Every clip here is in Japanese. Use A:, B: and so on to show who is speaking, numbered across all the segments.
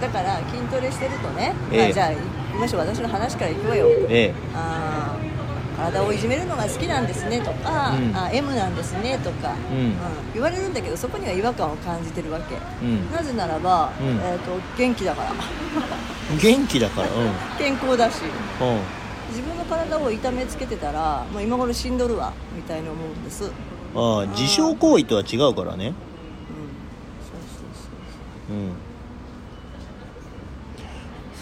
A: だから筋トレしてるとね、
B: ええ。
A: まあ、じゃあ行きましょう私の話からいくわよ。
B: え
A: あー体をいじめるのが好きなんですねとか、
B: うん。
A: あ M なんですねとか、
B: うん。
A: 言われるんだけどそこには違和感を感じてるわけ、
B: うん。
A: なぜならば、
B: うん。
A: えー、と元気だから。
B: 元気だからうん。
A: 健康だし。
B: うん。
A: 自分の体を痛めつけてたら、まあ、今頃死んどるわみたいに思うんです、うん、
B: ああ自傷行為とは違うからね。
A: そうそうそう。
B: うん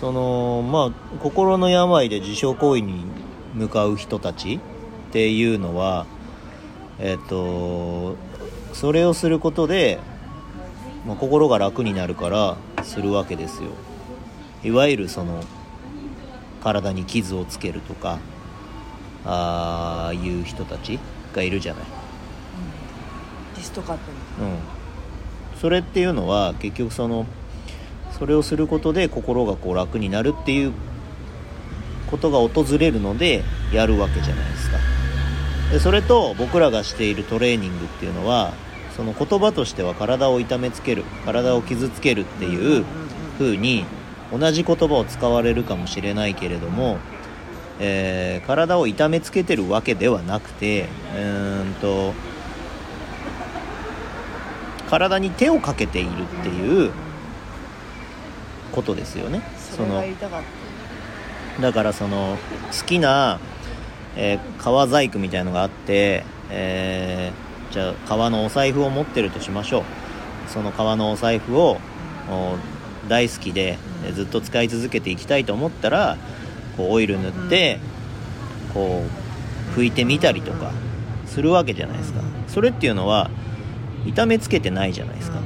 B: そのまあ心の病で自傷行為に向かう人たちっていうのはえっ、とそれをすることで、まあ、心が楽になるからするわけですよ。いわゆるその体に傷をつけるとかああいう人たちがいるじゃない。
A: リストカットに
B: うん、それっていうのは結局そのそれをすることで心がこう楽になるっていうことが訪れるのでやるわけじゃないですか。でそれと僕らがしているトレーニングっていうのはその言葉としては体を痛めつける体を傷つけるっていう風に同じ言葉を使われるかもしれないけれども、えー体を痛めつけてるわけではなくてうーんと体に手をかけているっていうことですよね。
A: それが言いたかっ
B: だからその好きな、えー革細工みたいのがあって、えーじゃあ革のお財布を持ってるとしましょう。その革のお財布をお大好きでえーずっと使い続けていきたいと思ったらこうオイル塗ってこう拭いてみたりとかするわけじゃないですか。それっていうのは痛めつけてないじゃないですか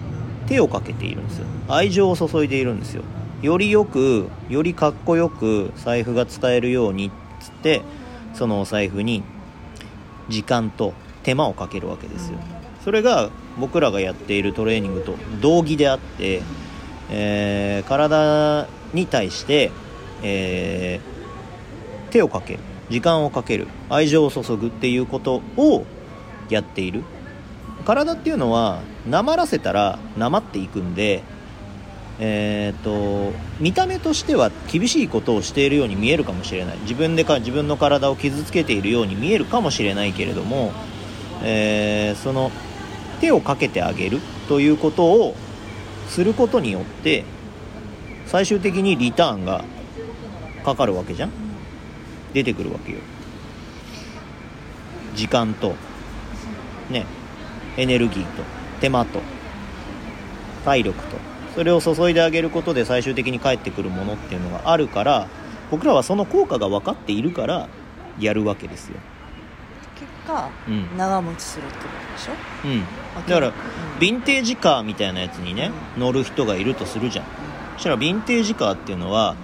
B: 手をかけているんですよ。愛情を注いでいるんですよ。よりよくよりかっこよく財布が使えるようにっつってそのお財布に時間と手間をかけるわけですよ。それが僕らがやっているトレーニングと同義であって、えー体に対して、えー手をかける時間をかける愛情を注ぐっていうことをやっている。体っていうのはなまらせたらなまっていくんでえー、と見た目としては厳しいことをしているように見えるかもしれない。自分でか自分の体を傷つけているように見えるかもしれないけれども、えーその手をかけてあげるということをすることによって最終的にリターンがかかるわけじゃん。出てくるわけよ。時間と。ね。エネルギーと手間と体力とそれを注いであげることで最終的に返ってくるものっていうのがあるから僕らはその効果が分かっているからやるわけですよ、
A: 結果、
B: うん。
A: 長持ちするってことでしょ？
B: うん、だからヴィンテージカーみたいなやつにね乗る人がいるとするじゃん。そしたらヴィンテージカーっていうのは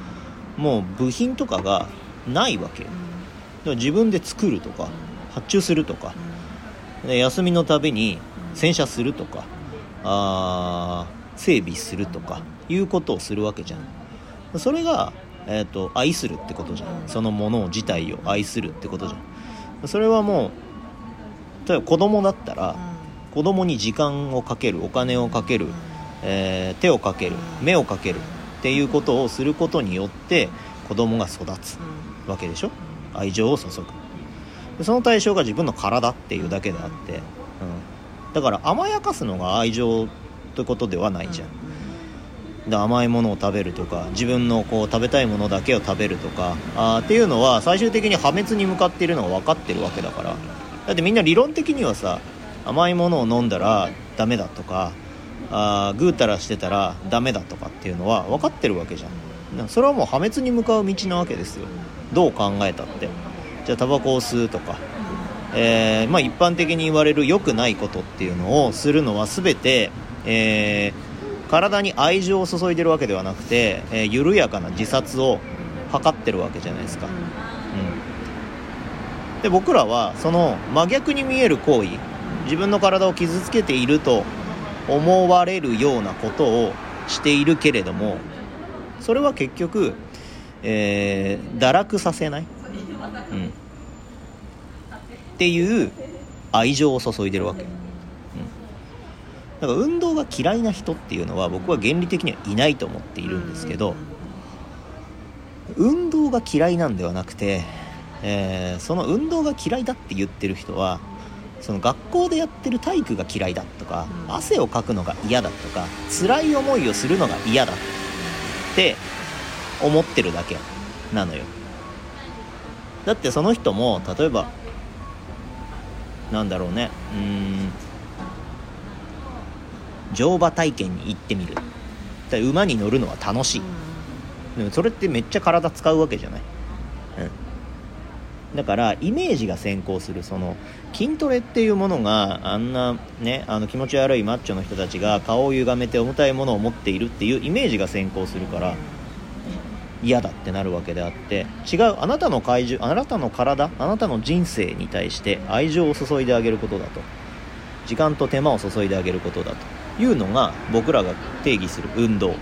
B: もう部品とかがないわけよ。だから自分で作るとか発注するとかで休みのたびに洗車するとかあー整備するとかいうことをするわけじゃん。それが、えー、と愛するってことじゃん。そのもの自体を愛するってことじゃん。それはもう例えば子供だったら子供に時間をかけるお金をかける、えー手をかける目をかけるっていうことをすることによって子供が育つわけでしょ。愛情を注ぐでその対象が自分の体っていうだけであって、うん、だから甘やかすのが愛情ってことではないじゃん。で甘いものを食べるとか自分のこう食べたいものだけを食べるとかあーっていうのは最終的に破滅に向かっているのが分かってるわけだから。だってみんな理論的にはさ甘いものを飲んだらダメだとかあーぐうたらしてたらダメだとかっていうのは分かってるわけじゃん。それはもう破滅に向かう道なわけですよ。どう考えたってじゃあタバコを吸うとか、えーまあ、一般的に言われる良くないことっていうのをするのは全て、えー体に愛情を注いでるわけではなくて、えー緩やかな自殺を図ってるわけじゃないですか、うん、で僕らはその真逆に見える行為自分の体を傷つけていると思われるようなことをしているけれどもそれは結局、えー堕落させない、うん、っていう愛情を注いでるわけ、うん、だから運動が嫌いな人っていうのは僕は原理的にはいないと思っているんですけど、運動が嫌いなんではなくて、えーその運動が嫌いだって言ってる人はその学校でやってる体育が嫌いだとか、汗をかくのが嫌だとか辛い思いをするのが嫌だって思ってるだけなのよ。だってその人も例えばなんだろうね。うん。乗馬体験に行ってみる。だ馬に乗るのは楽しい、でもそれってめっちゃ体使うわけじゃない、うん、だからイメージが先行する。その筋トレっていうものがあんなねあの気持ち悪いマッチョの人たちが顔を歪めて重たいものを持っているっていうイメージが先行するから嫌だってなるわけであって違うあなたの怪獣あなたの体あなたの人生に対して愛情を注いであげることだと。時間と手間を注いであげることだと。いうのが僕らが定義する運動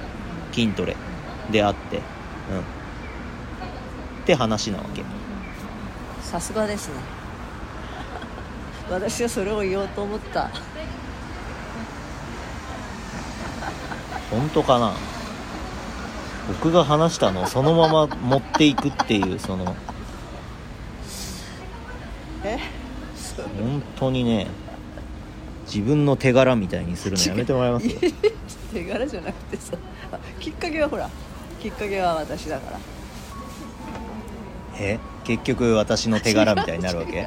B: 筋トレであって、うん、って話なわけ。
A: さすがですね。私はそれを言おうと思った。
B: 本当かな？僕が話したのをそのまま持っていくっていうその
A: え？
B: 本当にね自分の手柄みたいにするのやめてもらえます
A: 手柄じゃなくてさあきっかけはほらきっかけは私だから。
B: え？結局私の手柄みたいになるわけ？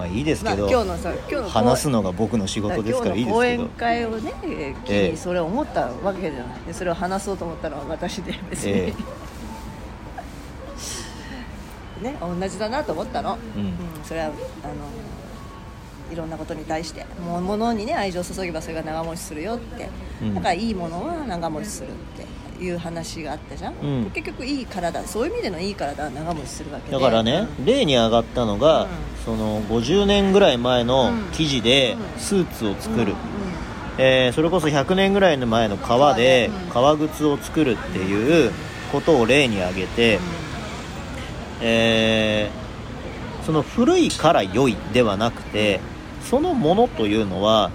B: まあいいです
A: まあ
B: けど、
A: 今日のさ今日の講
B: 話すのが僕の仕事ですからいいですけど
A: の講演会をねえー機
B: ええ
A: にそれを思ったわけじゃない。でそれを話そうと思ったのは私で別に、
B: え
A: ね同じだなと思ったの、
B: うん。
A: それはあのいろんなことに対してもう物にね愛情を注げばそれが長持ちするよって、
B: うん。
A: だからいいものは長持ちするっていう話があったじゃん、
B: うん。
A: で結局いい体そういう意味でのいい体は長持ちするわけで。
B: だからね、
A: うん。
B: 例に上がったのが、
A: うん。
B: その50年ぐらい前の生地で
A: うん。
B: スーツを作る、
A: うん。
B: えーそれこそ100年ぐらいの前の革で
A: うん。
B: 革靴を作るっていうことを例に挙げて、えーその古いから良いではなくてそのものというのは、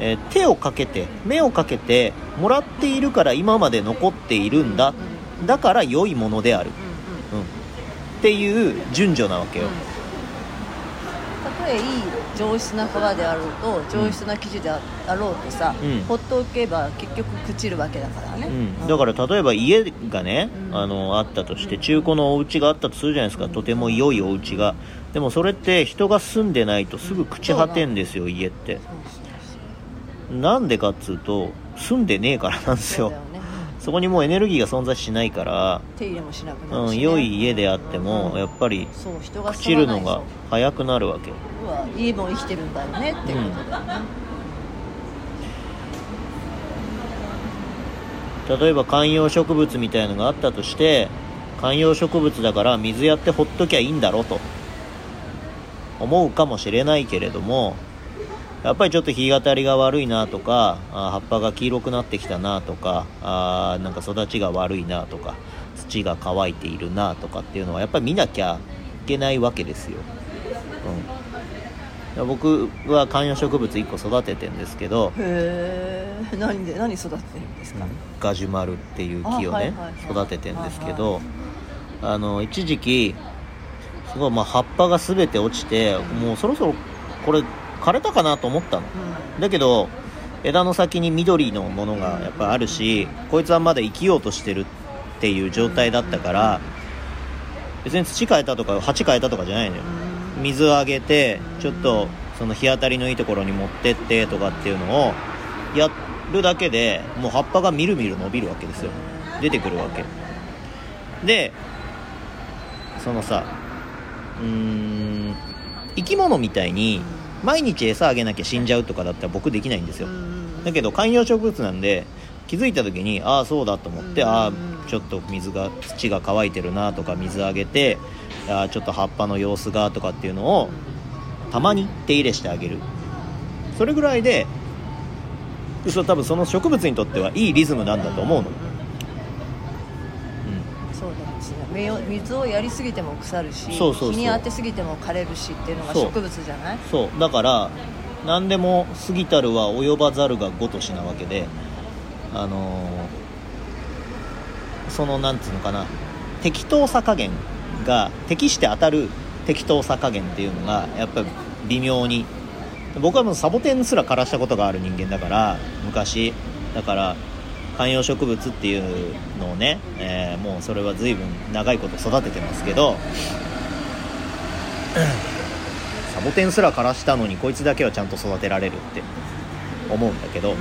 B: えー手をかけて目をかけてもらっているから今まで残っているんだ。だから良いものである、
A: うん
B: っていう順序なわけよ、
A: たとえいい上質な革であろうと上質な生地であろうとさ、
B: うん。
A: ほっとけば結局朽ちるわけだからね、
B: うん、だから例えば家がね、
A: うん。
B: あのあったとして中古のお家があったとするじゃないですか。とても良いお家が。でもそれって人が住んでないとすぐ朽ち果てんですよ家って。
A: そうそう
B: なんでかっつうと住んでねえからなんですよ。
A: ね。
B: そこにもうエネルギーが存在しないから、
A: 手入れもしなくなるし、ね。
B: うん、良い家であっても
A: うん。
B: やっぱり朽ちるのが早くなるわけ
A: とうわ家も生きてるんだよねっていうことだよね、
B: 例えば観葉植物みたいのがあったとして観葉植物だから水やってほっときゃいいんだろと思うかもしれないけれどもやっぱりちょっと日当たりが悪いなとかあー葉っぱが黄色くなってきたなとかあーなんか育ちが悪いなとか土が乾いているなとかっていうのはやっぱり見なきゃいけないわけですよ、うん、僕は観葉植物1個育ててんですけど
A: へえ何で何育ててるんですか、
B: ガジュマルっていう木をね
A: いはいはい。
B: 育ててんですけどあの一時期すごいまあ葉っぱが全て落ちてもうそろそろこれ枯れたかなと思ったの。
A: う
B: だけど枝の先に緑のものがやっぱあるしこいつはまだ生きようとしてるっていう状態だったから別に土変えたとか鉢変えたとかじゃないのよ。
A: ん。
B: 水をあげてちょっとその日当たりのいいところに持ってってとかっていうのをやるだけでもう葉っぱがみるみる伸びるわけですよ。出てくるわけ。でそのさうーん生き物みたいに毎日餌あげなきゃ死んじゃうとかだったら僕できないんですよ。だけど観葉植物なんで気づいた時にああそうだと思って
A: うん
B: ああちょっと水が土が乾いてるなとか水あげてあーちょっと葉っぱの様子がとかっていうのをたまに手入れしてあげる。それぐらいで嘘多分その植物にとってはいいリズムなんだと思うの、
A: そうですね水をやりすぎても腐るし
B: そうそう
A: 日に当てすぎても枯れるしっていうのが植物じゃない？
B: そう。だから何でも過ぎたるは及ばざるがごとしなわけであのーそのなんつうのかな適当さ加減が適して当たる適当さ加減っていうのがやっぱり微妙に僕はもうサボテンすら枯らしたことがある人間だから昔。だから観葉植物っていうのをね、えーもうそれは随分長いこと育ててますけど サボテンすら枯らしたのにこいつだけはちゃんと育てられるって思うんだけど、で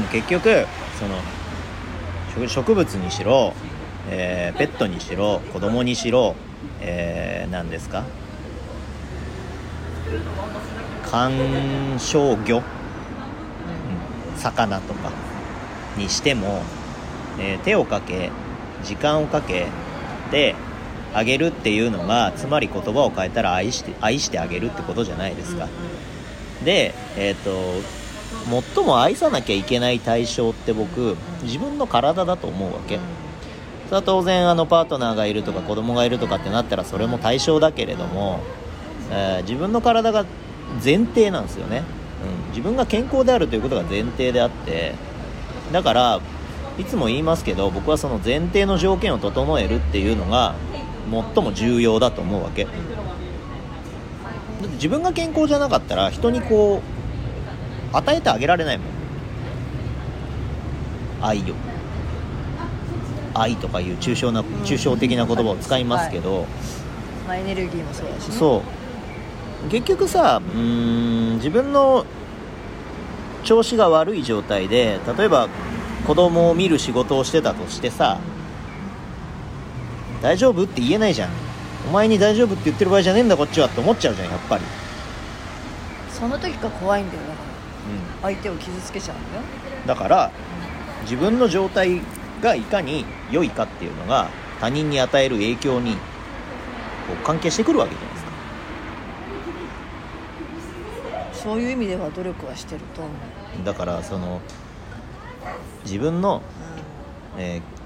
B: も結局その植物にしろ、えーペットにしろ子供にしろ、えー、何ですか？観賞魚、魚とかにしても、えー手をかけ時間をかけてあげるっていうのがつまり言葉を変えたら愛して愛してあげるってことじゃないですか、でえっ、と最も愛さなきゃいけない対象って僕自分の体だと思うわけ、それは当然あのパートナーがいるとか子供がいるとかってなったらそれも対象だけれども、えー自分の体が前提なんですよね、うん、自分が健康であるということが前提であってだからいつも言いますけど僕はその前提の条件を整えるっていうのが最も重要だと思うわけ。だって自分が健康じゃなかったら人にこう与えてあげられないもん。愛を。愛とかいう抽象な抽象的な言葉を使いますけど、
A: まあ、エネルギーもそうだしね。
B: そう結局さうーん自分の調子が悪い状態で例えば子供を見る仕事をしてたとしてさ大丈夫って言えないじゃん。お前に大丈夫って言ってる場合じゃねえんだこっちはって思っちゃうじゃんやっぱり、
A: その時が怖いんだよだから。
B: う
A: 相手を傷つけちゃうんだよ。
B: ん、だから自分の状態がいかに良いかっていうのが他人に与える影響にこう関係してくるわけじゃないですか
A: そういう意味では努力はしてると思う、
B: だからその自分のえー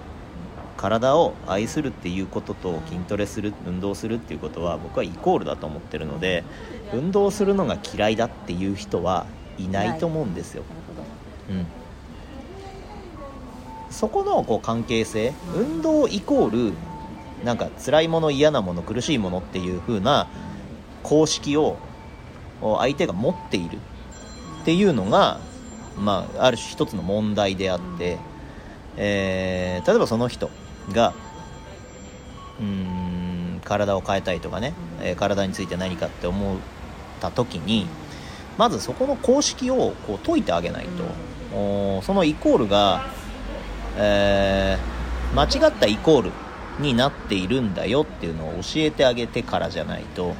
B: 体を愛するっていうことと筋トレする運動するっていうことは僕はイコールだと思ってるので運動するのが嫌いだっていう人はいないと思うんですよ、うん、そこのこう関係性運動イコールなんか辛いもの嫌なもの苦しいものっていう風な公式をお相手が持っているっていうのが、まあ、ある種一つの問題であって、えー例えばその人がうーん体を変えたいとかね、えー体について何かって思った時にまずそこの公式をこう解いてあげないと、おそのイコールが、えー間違ったイコールになっているんだよっていうのを教えてあげてからじゃないと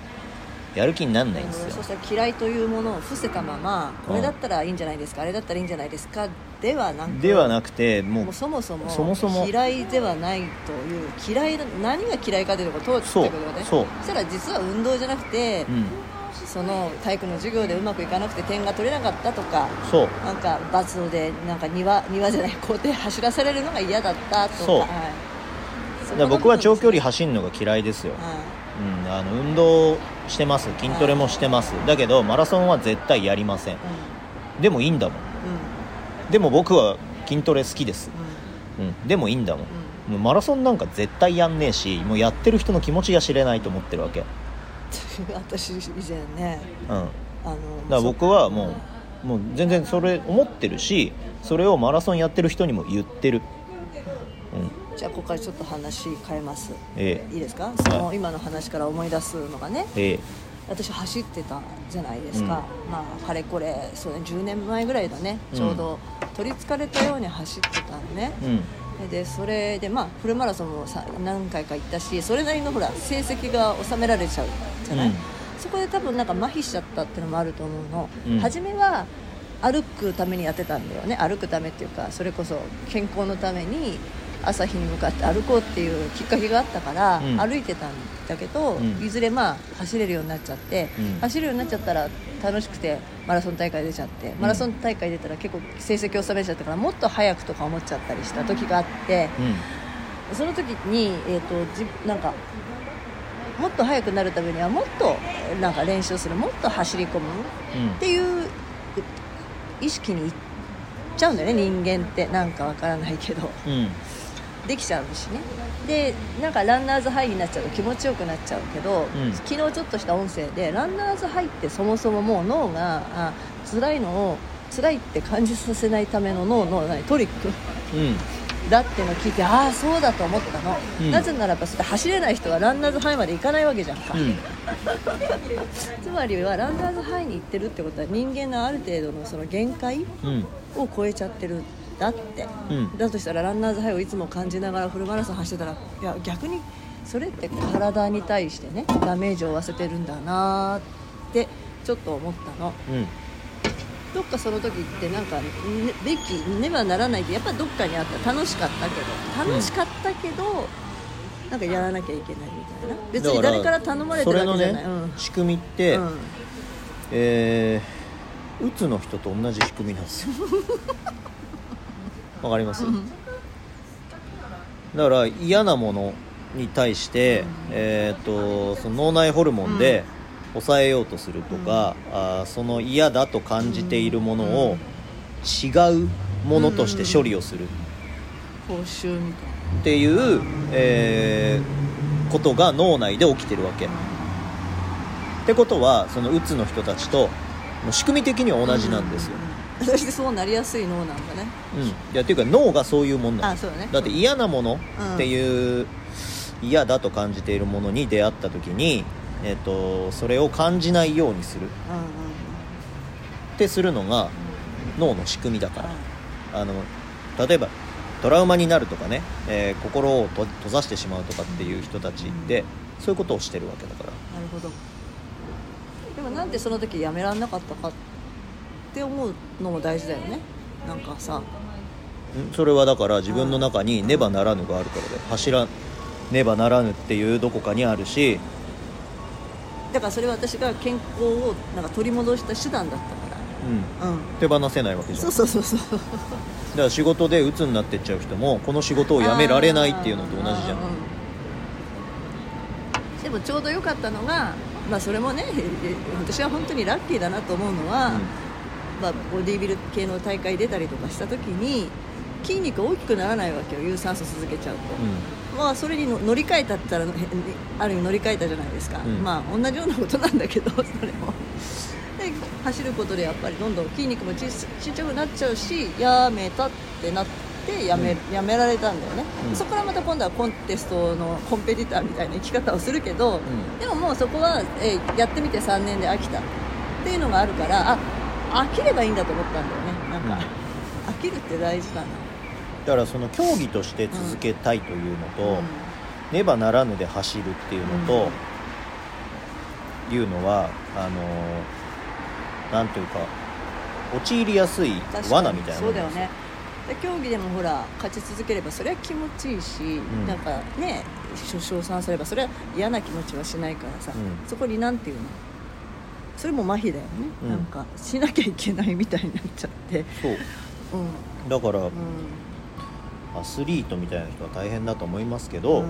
B: やる気になんないんですよ。
A: そしたら嫌いというものを伏せたままこれだったらいいんじゃないですか、あれだったらいいんじゃないですかではなく
B: ではなくてもう
A: そもそも
B: そもそも
A: 嫌いではないという嫌いな何が嫌いかというのが通ってくるよね。
B: そう
A: そしたら実は運動じゃなくて、
B: うん。
A: その体育の授業でうまくいかなくて点が取れなかったとか
B: そう。
A: なんか罰でなんか庭庭じゃない校庭走らされるのが嫌だったとか
B: そう。
A: はい、
B: だから僕は長距離走るのが嫌いですよ、
A: は
B: うん、あの運動してます。筋トレもしてます。だけどマラソンは絶対やりません。
A: い
B: でもいいんだもん。
A: うん。
B: でも僕は筋トレ好きです、
A: うん。
B: うん、でもいいんだもん。
A: うん。
B: もうマラソンなんか絶対やんねえしもうやってる人の気持ちが知れないと思ってるわけ。う ん
A: 私以前ね
B: だか
A: あの
B: ら僕はもうもう全然それ思ってるしそれをマラソンやってる人にも言ってる。うん
A: じゃあここからちょっと話変えます。
B: え
A: いいですか？その今の話から思い出すのがね
B: ええ。え
A: 私走ってたじゃないですか、
B: うん。
A: まあかれこれそう、ね、10年前ぐらいだね。
B: うん。
A: ちょうど取りつかれたように走ってたのね、
B: うん。
A: でそれでまあフルマラソンもさ何回か行ったしそれなりのほら成績が収められちゃうじゃない、
B: うん。
A: そこで多分なんか麻痺しちゃったっていうのもあると思うの、
B: うん。
A: 初めは歩くためにやってたんだよね。歩くためっていうかそれこそ健康のために朝日に向かって歩こうっていうきっかけがあったから、
B: うん。
A: 歩いてたんだけど、
B: うん。
A: いずれまあ走れるようになっちゃって、
B: うん。
A: 走るようになっちゃったら楽しくてマラソン大会出ちゃってマラソン大会出たら結構成績を収めちゃったからもっと早くとか思っちゃったりした時があって
B: うん。
A: その時に、えー、とじなんかもっと速くなるためにはもっとなんか練習するもっと走り込むっていう意識にいっちゃうんだよね人間って。なんかわからないけど。
B: うんうん
A: できちゃうしね。でなんかランナーズハイになっちゃうと気持ちよくなっちゃうけど、
B: うん。
A: 昨日ちょっとした音声でランナーズハイってそもそももう脳があ辛いのを辛いって感じさせないための脳の何トリック。
B: うん。
A: だってのを聞いてああそうだと思ったの、
B: うん。
A: なぜならばそれ走れない人はランナーズハイまで行かないわけじゃんか、
B: うん。
A: つまりはランナーズハイに行ってるってことは人間のある程度のその限界
B: うん。
A: を超えちゃってるんだって、
B: うん。
A: だとしたらランナーズハイをいつも感じながらフルマラソン走ってたらいや逆にそれって体に対してねダメージを負わせてるんだなってちょっと思ったの。
B: うん。
A: どっかその時ってなんか、ね、べきねばならないってやっぱどっかにあった。楽しかったけど。楽しかったけど、なんかやらなきゃいけないみたいな。別に誰から頼まれてるわけじゃない。
B: それのね、仕組みって、
A: うん。うん
B: えー、うつの人と同じ仕組みなんですよ わかります、だから嫌なものに対して、えー、とその脳内ホルモンで抑えようとするとか、あーその嫌だと感じているものを違うものとして処理をする。
A: 報酬みたい
B: っていう、えーことが脳内で起きてるわけ。ってことはそのうつの人たちと仕組み的には同じなんですよ、
A: なそしてそうなりやすい脳なんだね。
B: うん。いやっていうか脳がそういうもんなん
A: あそうだね。
B: だって嫌なものっていう、嫌だと感じているものに出会った時に、えっとそれを感じないようにする。
A: うんうん
B: ってするのが脳の仕組みだから。あの例えばトラウマになるとかね、えー心をと閉ざしてしまうとかっていう人たちってそういうことをしてるわけだから。
A: なるほど。でもなんでその時やめられなかったかって思うのも大事だよね。なんかさ。
B: んそれはだから自分の中にねばならぬがあるからで走らねばならぬっていうどこかにあるし。
A: だからそれは私が健康をなんか取り戻した手段だったか
B: うん。
A: らうん。
B: 手放せないわけじゃん。
A: そうそうそうそう
B: だから仕事で鬱になってっちゃう人もこの仕事を辞められないっていうのと同じじゃん。
A: うんでもちょうど良かったのがまあそれもねえ私は本当にラッキーだなと思うのは、まあ、ボディービル系の大会出たりとかした時に筋肉大きくならないわけよ。有酸素続けちゃうと、まあそれにの乗り換えたったらへある意味乗り換えたじゃないですか、
B: うん。
A: まあ同じようなことなんだけど それも。で走ることでやっぱりどんどん筋肉もちっちっちゃくなっちゃうしやめたってなってやめ,、やめられたんだよね、
B: うん。
A: そこからまた今度はコンテストのコンペティターみたいな生き方をするけど、
B: ん。
A: でももうそこは、えーやってみて3年で飽きたっていうのがあるからあ飽きればいいんだと思ったんだよね。なんか、飽きるって大事だな。
B: だからその競技として続けたいというのと、
A: うん。
B: ねばならぬで走るっていうのと、いうのはあのーなんというか陥りやすい罠みたいなも
A: そうんだよね。で競技でもほら勝ち続ければそれは気持ちいいし、
B: ん。
A: なんかね称賛されればそれは嫌な気持ちはしないからさ、
B: うん。
A: そこになんていうの？それも麻痺だよね、
B: うん。
A: なんかしなきゃいけないみたいになっちゃって。
B: そう。
A: うん。
B: だから、
A: うん。
B: アスリートみたいな人は大変だと思いますけど、
A: うん。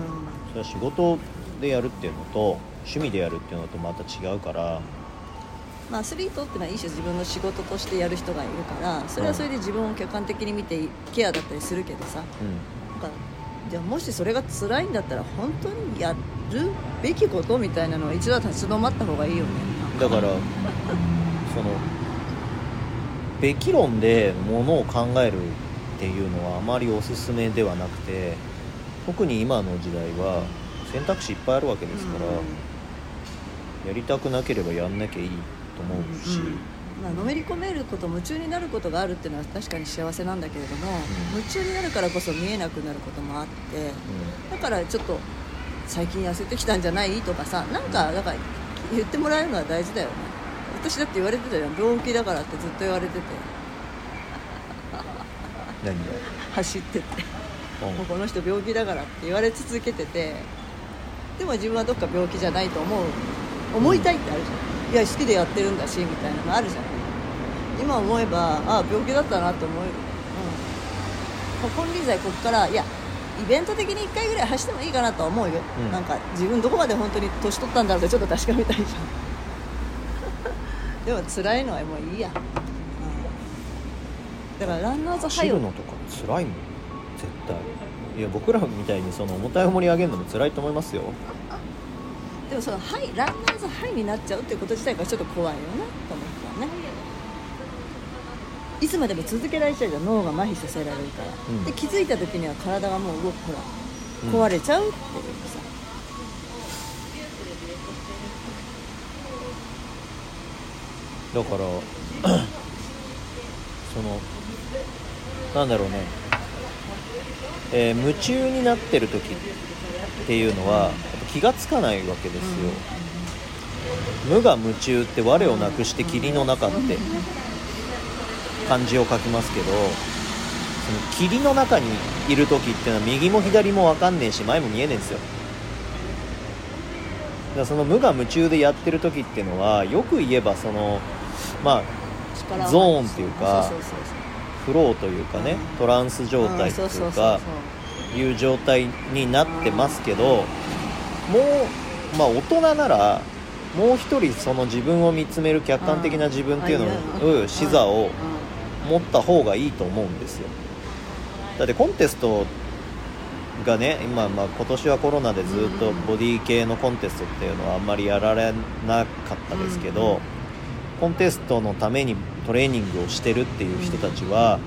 B: それは仕事でやるっていうのと趣味でやるっていうのとまた違うから。
A: まあ、アスリートっていうのは一種自分の仕事としてやる人がいるからそれはそれで自分を客観的に見てケアだったりするけどさ。
B: う
A: なんかじゃあもしそれが辛いんだったら本当にやるべきことみたいなのは一度は立ち止まった方がいいよね。
B: んだからそのべき論でものを考えるっていうのはあまりおすすめではなくて特に今の時代は選択肢いっぱいあるわけですから、やりたくなければやんなきゃいいと思うし、
A: まあのめり込めること夢中になることがあるっていうのは確かに幸せなんだけれども、夢中になるからこそ見えなくなることもあってだからちょっと最近痩せてきたんじゃない？とかさなんかだから言ってもらえるのは大事だよね。私だって言われてたじゃん病気だからってずっと言われてて。
B: 何が、
A: 走ってて。
B: うん。
A: もうこの人病気だからって言われ続けてて。でも自分はどっか病気じゃないと思う。思いたいってあるじゃん、いや好きでやってるんだしみたいなのあるじゃん。今思えばああ病気だったなと思える、うん、金輪際ここからいやイベント的に1回ぐらい走ってもいいかなとは思うよ、
B: うん。
A: なんか自分どこまで本当に年取ったんだろうってちょっと確かめたいじゃん。でも辛いのはもういいや、うん。だからランナーズハイを
B: 走るのとか辛いもん絶対。いや僕らみたいにその重たい重り上げるのも辛いと思いますよ。
A: でもそのハイランナーズハイになっちゃうっていうこと自体がちょっと怖いよねと思ったねいつまでも続けられちゃうじゃん。脳が麻痺させられるから、
B: うん。
A: で気づいた時には体がもう動くほ
B: うん。
A: ら壊れちゃうっていうさ、
B: だから そのなんだろうね、えー夢中になってる時っていうのは気がつかないわけですよ、無我夢中って我をなくして霧の中って漢字を書きますけどその霧の中にいる時っていうのは右も左も分かんねえし前も見えねえんですよ。だからその無我夢中でやってる時っていうのはよく言えばそのまあゾーンっていうかフローというかねトランス状態っていうかいう状態になってますけどもうまあ大人ならもう一人その自分を見つめる客観的な自分っていうの
A: うん。
B: を視座を
A: うん
B: 持った方がいいと思うんですよ。だってコンテストがね今、まあ、今年はコロナでずっとボディ系のコンテストっていうのはあんまりやられなかったですけど、
A: うん。
B: コンテストのためにトレーニングをしてるっていう人たちは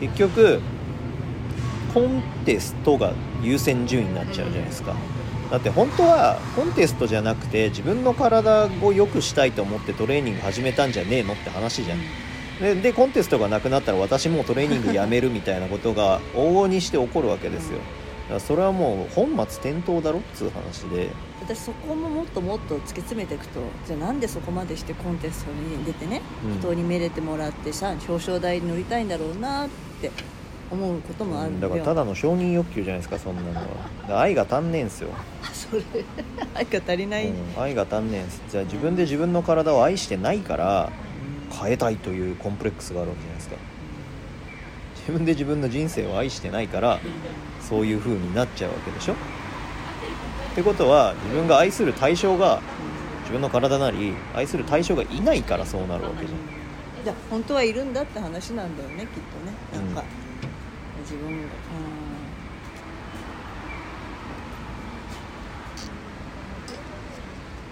B: 結局コンテストが優先順位になっちゃうじゃないですか。だって本当はコンテストじゃなくて自分の体を良くしたいと思ってトレーニング始めたんじゃねえのって話じゃんででコンテストがなくなったら私もうトレーニングやめるみたいなことが往々にして起こるわけですよ。だからそれはもう本末転倒だろ？っつう話で
A: 私そこももっともっと突き詰めていくと。じゃあなんでそこまでしてコンテストに出てね、
B: うん。
A: 人にめでてもらってさ表彰台に乗りたいんだろうなって思うこともあるんだよ
B: だからただの承認欲求じゃないですかそんなのは。愛が足んねえんすよ、
A: それ。愛が足りない、
B: うん愛が足んねえんす。じゃあ自分で自分の体を愛してないから変えたいというコンプレックスがあるわけじゃないですか。自分で自分の人生を愛してないからそういう風になっちゃうわけでしょ。ってことは自分が愛する対象が自分の体なり愛する対象がいないからそうなるわけじゃん。
A: じゃあ本当はいるんだって話なんだよねきっとね。なんか、
B: うん。
A: 自分がうん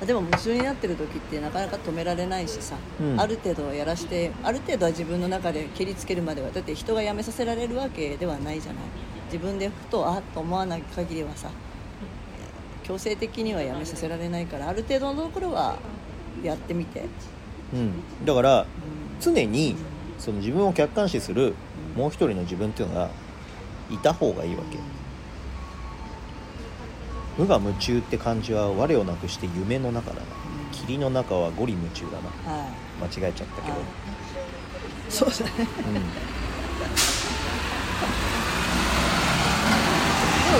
A: でも夢中になってる時ってなかなか止められないしさ、
B: うん。
A: ある程度やらしてある程度は自分の中で蹴りつけるまではだって人が辞めさせられるわけではないじゃない。自分でふとあっと思わない限りはさ強制的には辞めさせられないからある程度のところはやってみて、
B: うん、だから常にその自分を客観視するもう一人の自分っていうのがいた方がいいわけ無我夢中って感じは我をなくして夢の中だな。霧の中はゴリ夢中だな。
A: はい。
B: 間違えちゃったけど、
A: はい。そうだね。
B: うん、
A: でも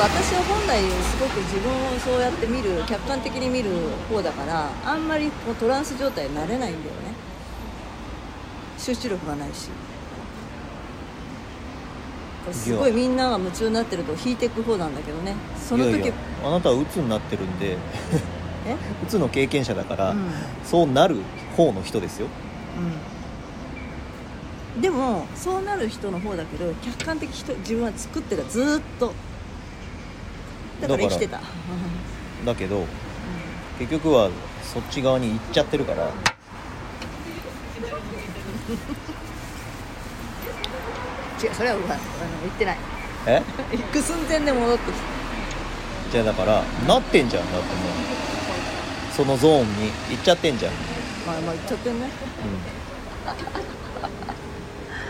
A: 私は本来すごく自分をそうやって見る客観的に見る方だからあんまりこうトランス状態になれないんだよね。集中力がないしすごいみんなが夢中になってると引いていく方なんだけどね。その時
B: いやいやあなたは鬱になってるんで
A: え？
B: 鬱の経験者だから、
A: うん。
B: そうなる方の人ですよ。
A: うん。でもそうなる人の方だけど客観的人自分は作ってたずーっと。だから生きてた。
B: だけど結局はそっち側に行っちゃってるから
A: 違うそれは僕はあの言ってない。
B: え？
A: 行く寸前で戻ってき
B: じゃあだからなってんじゃんだってもう。そのゾーンに行っちゃってんじゃん、
A: たまあまあ言っちゃってんね。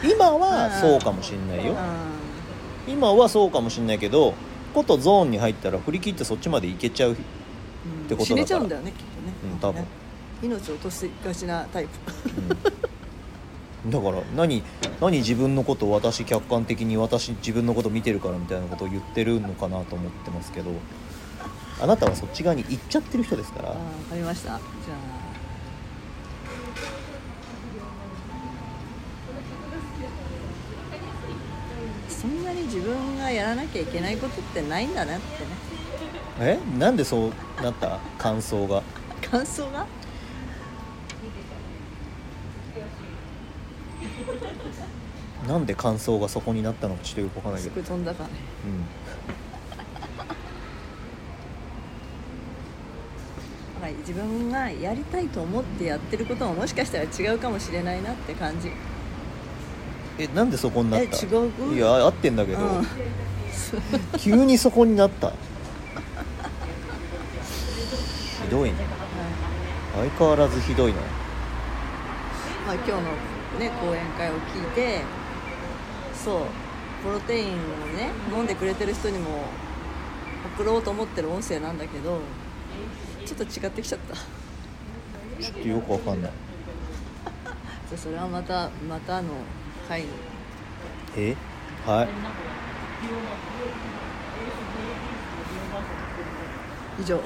B: うん、今はそうかもしんないよ。今はそうかもしんないけどことゾーンに入ったら振り切ってそっちまで行けちゃう、
A: うん。
B: ってことだから。
A: 死ねちゃうんだよねきっとね。
B: うん多分。
A: ね。命を落としがちなタイプ。
B: うん、だから何何自分のことを私客観的に私自分のこと見てるからみたいなことを言ってるのかなと思ってますけどあなたはそっち側に行っちゃってる人ですから。
A: あ分かりました。じゃあ。そんなに自分がやらなきゃいけないことってないんだなってね。
B: え？なんでそうなった？感想が。
A: 感想が？
B: なんで感想がそこになったのかちょっとよくわかんないけ
A: す
B: ど
A: ごい飛んだかね。だから自分がやりたいと思ってやってることももしかしたら違うかもしれないなって感じ。
B: えなんでそこになった？
A: え違う
B: いや合ってんだけど、
A: うん。
B: 急にそこになった。ひどいね。相変わらずひどいな。
A: まあ、今日の、ね、講演会を聞いてそう。プロテインをね飲んでくれてる人にも送ろうと思ってる音声なんだけどちょっと違ってきちゃった。
B: ちょっとよくわかんない。
A: じゃあそれはまたまたの回に
B: え？はい。
A: 以上